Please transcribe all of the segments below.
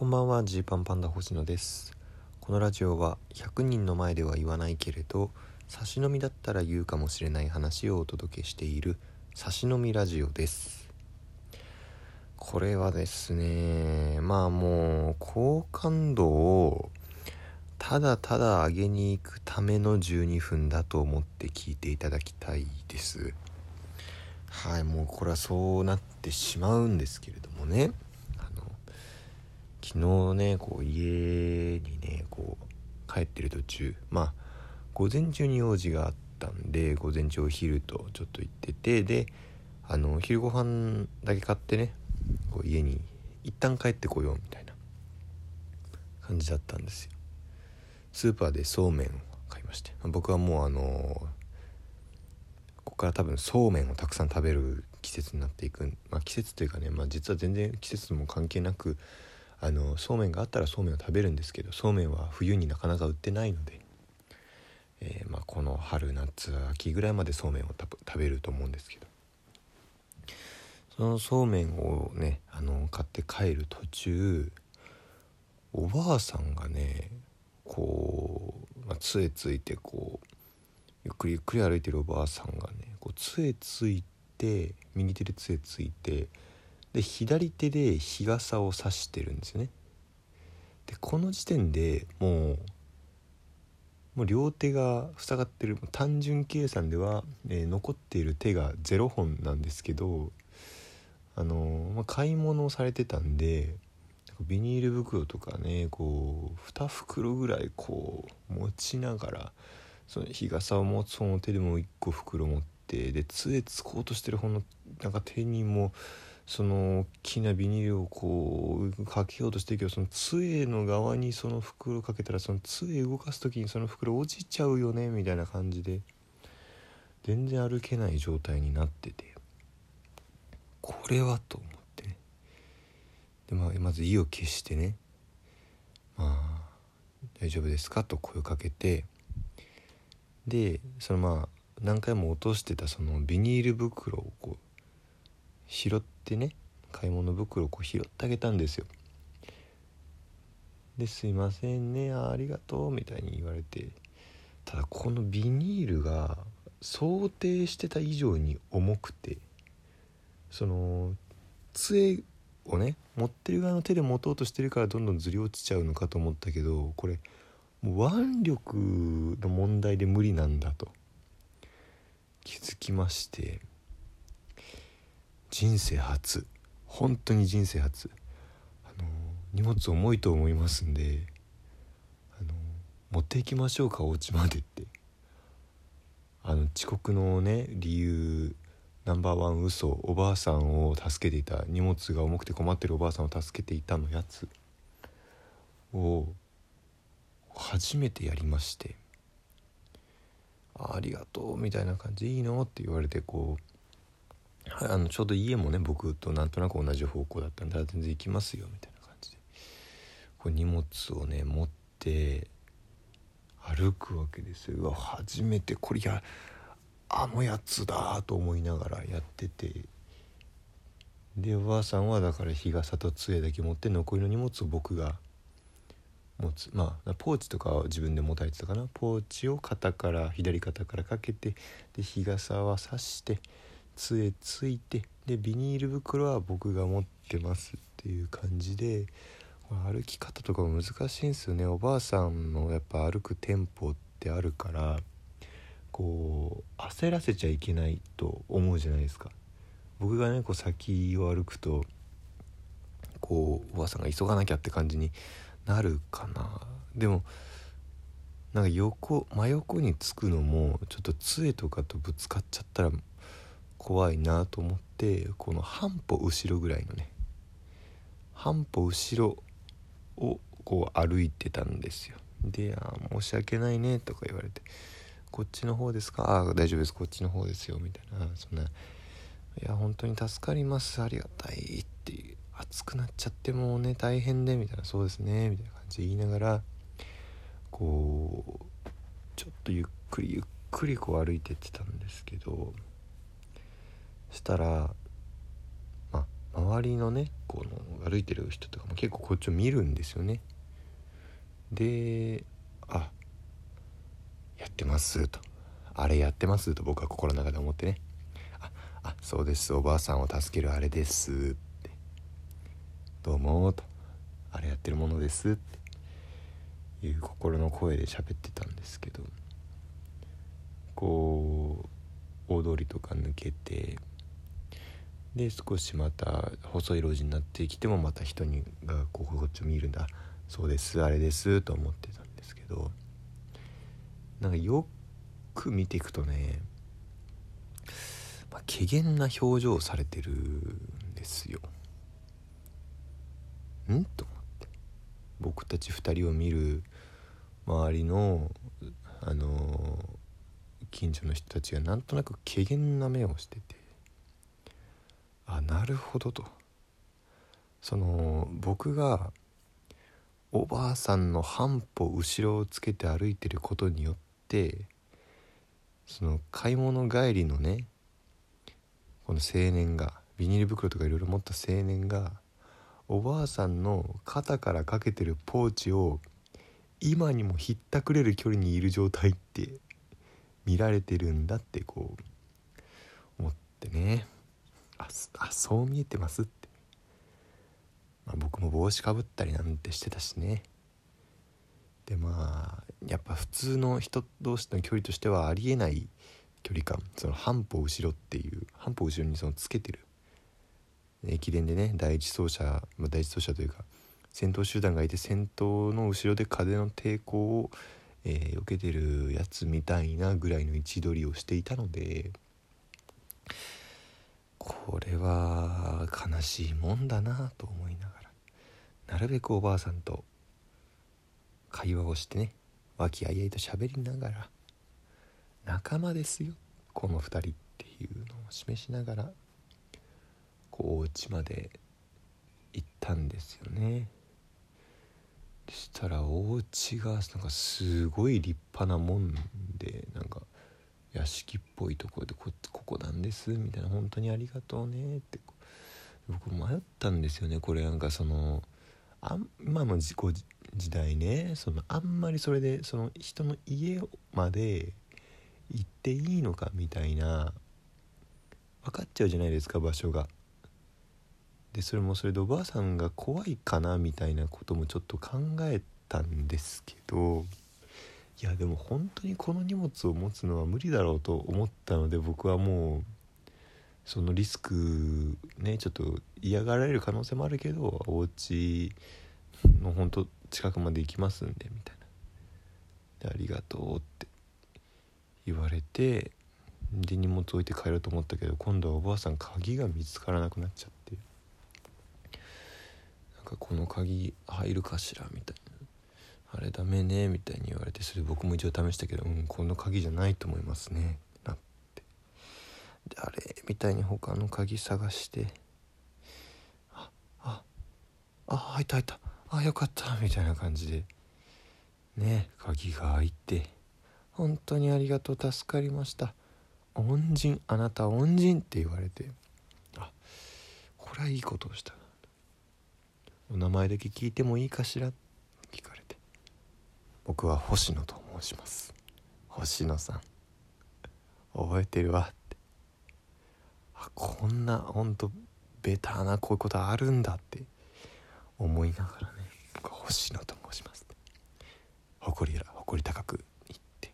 こんばんはジーパンパンダ星野です。このラジオは100人の前では言わないけれど差し飲みだったら言うかもしれない話をお届けしている差し飲みラジオです。これはですねまあもう好感度をただただ上げに行くための12分だと思って聞いていただきたいです。はいもうこれはそうなってしまうんですけれどもね。昨日ねこう家にねこう帰ってる途中まあ午前中に用事があったんで午前中お昼とちょっと行っててであの昼ご飯だけ買ってねこう家に一旦帰ってこようみたいな感じだったんですよ。スーパーでそうめんを買いまして、ま、僕はもうあのここから多分そうめんをたくさん食べる季節になっていく、まあ、季節というかね、まあ、実は全然季節も関係なくあのそうめんがあったらそうめんを食べるんですけどそうめんは冬になかなか売ってないので、えー、まあ、この春夏秋ぐらいまでそうめんを食べると思うんですけど。そのそうめんをねあの買って帰る途中おばあさんがねこう、まあ、杖ついてこうゆっくりゆっくり歩いてるおばあさんがねこう杖ついて右手で杖ついてで左手で日傘を差してるんですよね。でこの時点でもうもう両手が塞がってる単純計算では、えー、残っている手が0本なんですけどあのー、まあ、買い物をされてたんでビニール袋とかねこう2袋ぐらいこう持ちながらその日傘を持つ方の手でも1個袋持ってで杖つこうとしてる方のなんか手にもその大きなビニールをこうかけようとしてるけどその杖の側にその袋かけたらその杖動かす時にその袋落ちちゃうよねみたいな感じで全然歩けない状態になってて。これはと思って。ねで、まあ、まず意を決してね。まあ大丈夫ですかと声をかけて。でそのまあ何回も落としてたそのビニール袋をこう拾ってね買い物袋をこう拾ってあげたんですよ。ですいませんねありがとうみたいに言われてただこのビニールが想定してた以上に重くてその杖をね持ってる側の手で持とうとしてるからどんどんずり落ちちゃうのかと思ったけどこれもう腕力の問題で無理なんだと気づきまして。人生初。本当に人生初。あの荷物重いと思いますんであの持っていきましょうかお家までって。あの遅刻のね理由ナンバーワン嘘おばあさんを助けていた荷物が重くて困ってるおばあさんを助けていたのやつ。を初めてやりまして。ありがとうみたいな感じいいの？って言われてこう、あのちょうど家もね僕となんとなく同じ方向だったんで全然行きますよみたいな感じで。こう荷物をね持って歩くわけですよ。うわ初めてこれやあのやつだと思いながらやってて。でおばあさんはだから日傘と杖だけ持って残りの荷物を僕が持つ。まあポーチとかは自分で持たれてたかな。ポーチを肩から左肩からかけてで日傘は差して杖ついてでビニール袋は僕が持ってますっていう感じで歩き方とか難しいんですよね。おばあさんのやっぱ歩くテンポってあるからこう焦らせちゃいけないと思うじゃないですか。僕がねこう先を歩くとこうおばあさんが急がなきゃって感じになるかな。でもなんか横真横につくのもちょっと杖とかとぶつかっちゃったら怖いなと思ってこの半歩後ろぐらいのね半歩後ろをこう歩いてたんですよ。で「あ申し訳ないね」とか言われて「こっちの方ですか？あ大丈夫です。こっちの方ですよ」みたいな。そんな「いや本当に助かります。ありがたい」っていう。熱くなっちゃってもうね大変でみたいな「そうですね」みたいな感じで言いながらこうちょっとゆっくりゆっくりこう歩いてってたんですけどしたら、ま、周りのねこの歩いてる人とかも結構こっちを見るんですよね。であやってますと。あれやってますと僕は心の中で思ってね。ああそうですおばあさんを助けるあれですって。どうもと。あれやってるものですっていう心の声で喋ってたんですけどこう大通りとか抜けてで少しまた細い路地になってきてもまた人にがこうこっちを見るんだ。そうですあれですと思ってたんですけど。なんかよく見ていくとね、まあ、怪げな表情をされてるんですよ。ん？と思って。僕たち2人を見る周りのあの近所の人たちがなんとなく怪げな目をしてて。あなるほどと。その僕がおばあさんの半歩後ろをつけて歩いてることによってその買い物帰りのねこの青年がビニール袋とかいろいろ持った青年がおばあさんの肩からかけてるポーチを今にもひったくれる距離にいる状態って見られてるんだってこう思ってね。ああそう見えてますって、まあ、僕も帽子かぶったりなんてしてたしね。でまあやっぱ普通の人同士の距離としてはありえない距離感。その半歩後ろっていう半歩後ろにそのつけてる。駅伝でね第一走者、まあ、第一走者というか先頭集団がいて先頭の後ろで風の抵抗を、えー、受けてるやつみたいなぐらいの位置取りをしていたのでこれは悲しいもんだなと思いながら。なるべくおばあさんと会話をしてね和気あいあいと喋りながら仲間ですよこの2人っていうのを示しながらこうお家まで行ったんですよね。そしたらお家がなんかすごい立派なもんでなんか屋敷っぽいところでこ「ここなんです」みたいな「本当にありがとうね」って僕迷ったんですよねこれなんかそのあ今の自己時代ねそのあんまりそれでその人の家まで行っていいのかみたいな分かっちゃうじゃないですか場所が。でそれもそれでおばあさんが怖いかなみたいなこともちょっと考えたんですけどいやでも本当にこの荷物を持つのは無理だろうと思ったので僕はもうそのリスクねちょっと嫌がられる可能性もあるけどお家の本当近くまで行きますんでみたいな。でありがとうって。言われてで荷物置いて帰ろうと思ったけど今度はおばあさん鍵が見つからなくなっちゃって。なんかこの鍵入るかしらみたいな。あれダメねみたいに言われてそれ僕も一応試したけどうんこの鍵じゃないと思いますねなって。であれみたいに他の鍵探してあああ入った入った。あよかった。みたいな感じでね鍵が開いて本当にありがとう助かりました。恩人あなた恩人って言われてあこれはいいことをした。お名前だけ聞いてもいいかしら？聞かれて。僕は星野と申します。星野さん。覚えてるわって。あこんなほんとベターなこういうことあるんだって。思いながらね僕は星野と申します誇り誇り高く言って。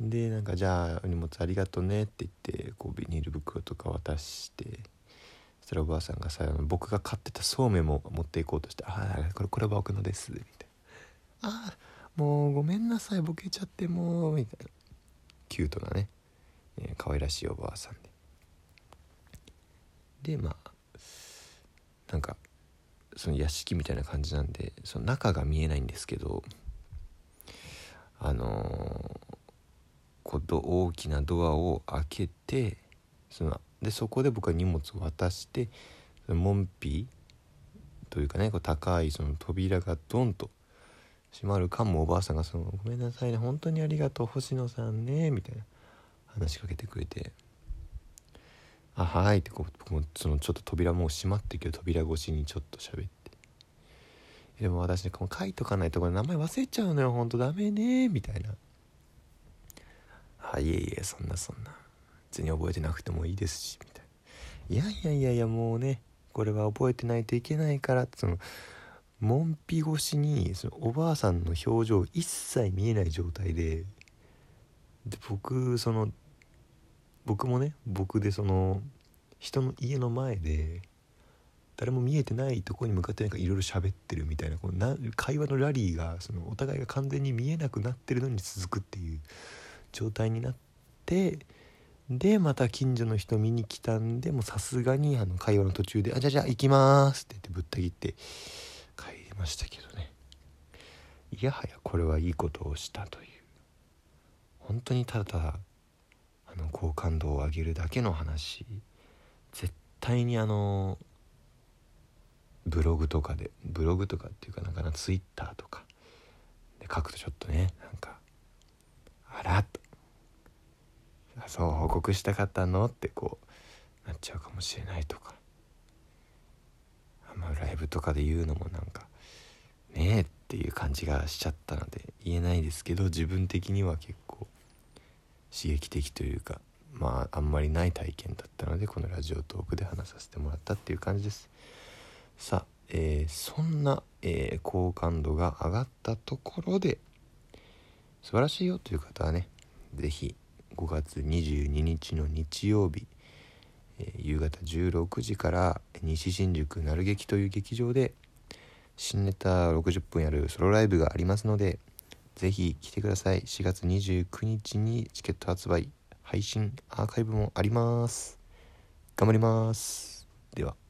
でなんかじゃあ荷物ありがとうねって言ってこうビニール袋とか渡してそしたらおばあさんがさ僕が買ってたそうめんも持っていこうとして「ああこれこれは僕のです」みたいな「あもうごめんなさいボケちゃってもう」みたいな。キュートなね、えー、可愛らしいおばあさんで。でまあなんかその屋敷みたいな感じなんでその中が見えないんですけどあのー、こう大きなドアを開けてそのでそこで僕は荷物を渡して門扉というかねこう高いその扉がドンと閉まるかもおばあさんがその「ごめんなさいね本当にありがとう星野さんね」みたいな話しかけてくれて「あはい」ってこう僕もそのちょっと扉もう閉まってるけど扉越しにちょっと喋ってでも私ねこの書いとかないとこれ名前忘れちゃうのよほんとダメねみたいなあいえいえそんなそんな。別に覚えてなくてもいいですしみたいないやいやいやいやもうねこれは覚えてないといけないからその門扉越しにそのおばあさんの表情一切見えない状態でで僕その僕もね僕でその人の家の前で誰も見えてないとこに向かってなんかいろいろ喋ってるみたいなこのな会話のラリーがそのお互いが完全に見えなくなってるのに続くっていう状態になってでまた近所の人見に来たんでもさすがにあの会話の途中で「あじゃあじゃあ行きます」って言ってぶった切ってましたけどね。いやはやこれはいいことをしたという。本当にただただあの好感度を上げるだけの話。絶対にあのブログとかでブログとかっていうかなんかなツイッターとか。で書くとちょっとねなんかあらっと。そう報告したかったのってこうなっちゃうかもしれないとか。あんまライブとかで言うのもなんかねえっていう感じがしちゃったので言えないですけど自分的には結構刺激的というかまああんまりない体験だったのでこのラジオトークで話させてもらったっていう感じです。さあ、えー、そんな、えー、好感度が上がったところで素晴らしいよという方はね是非5月22日の日曜日、えー、夕方16時から西新宿なる劇という劇場で新ネタ60分やるソロライブがありますのでぜひ来てください。4月29日にチケット発売配信アーカイブもあります。頑張ります。では。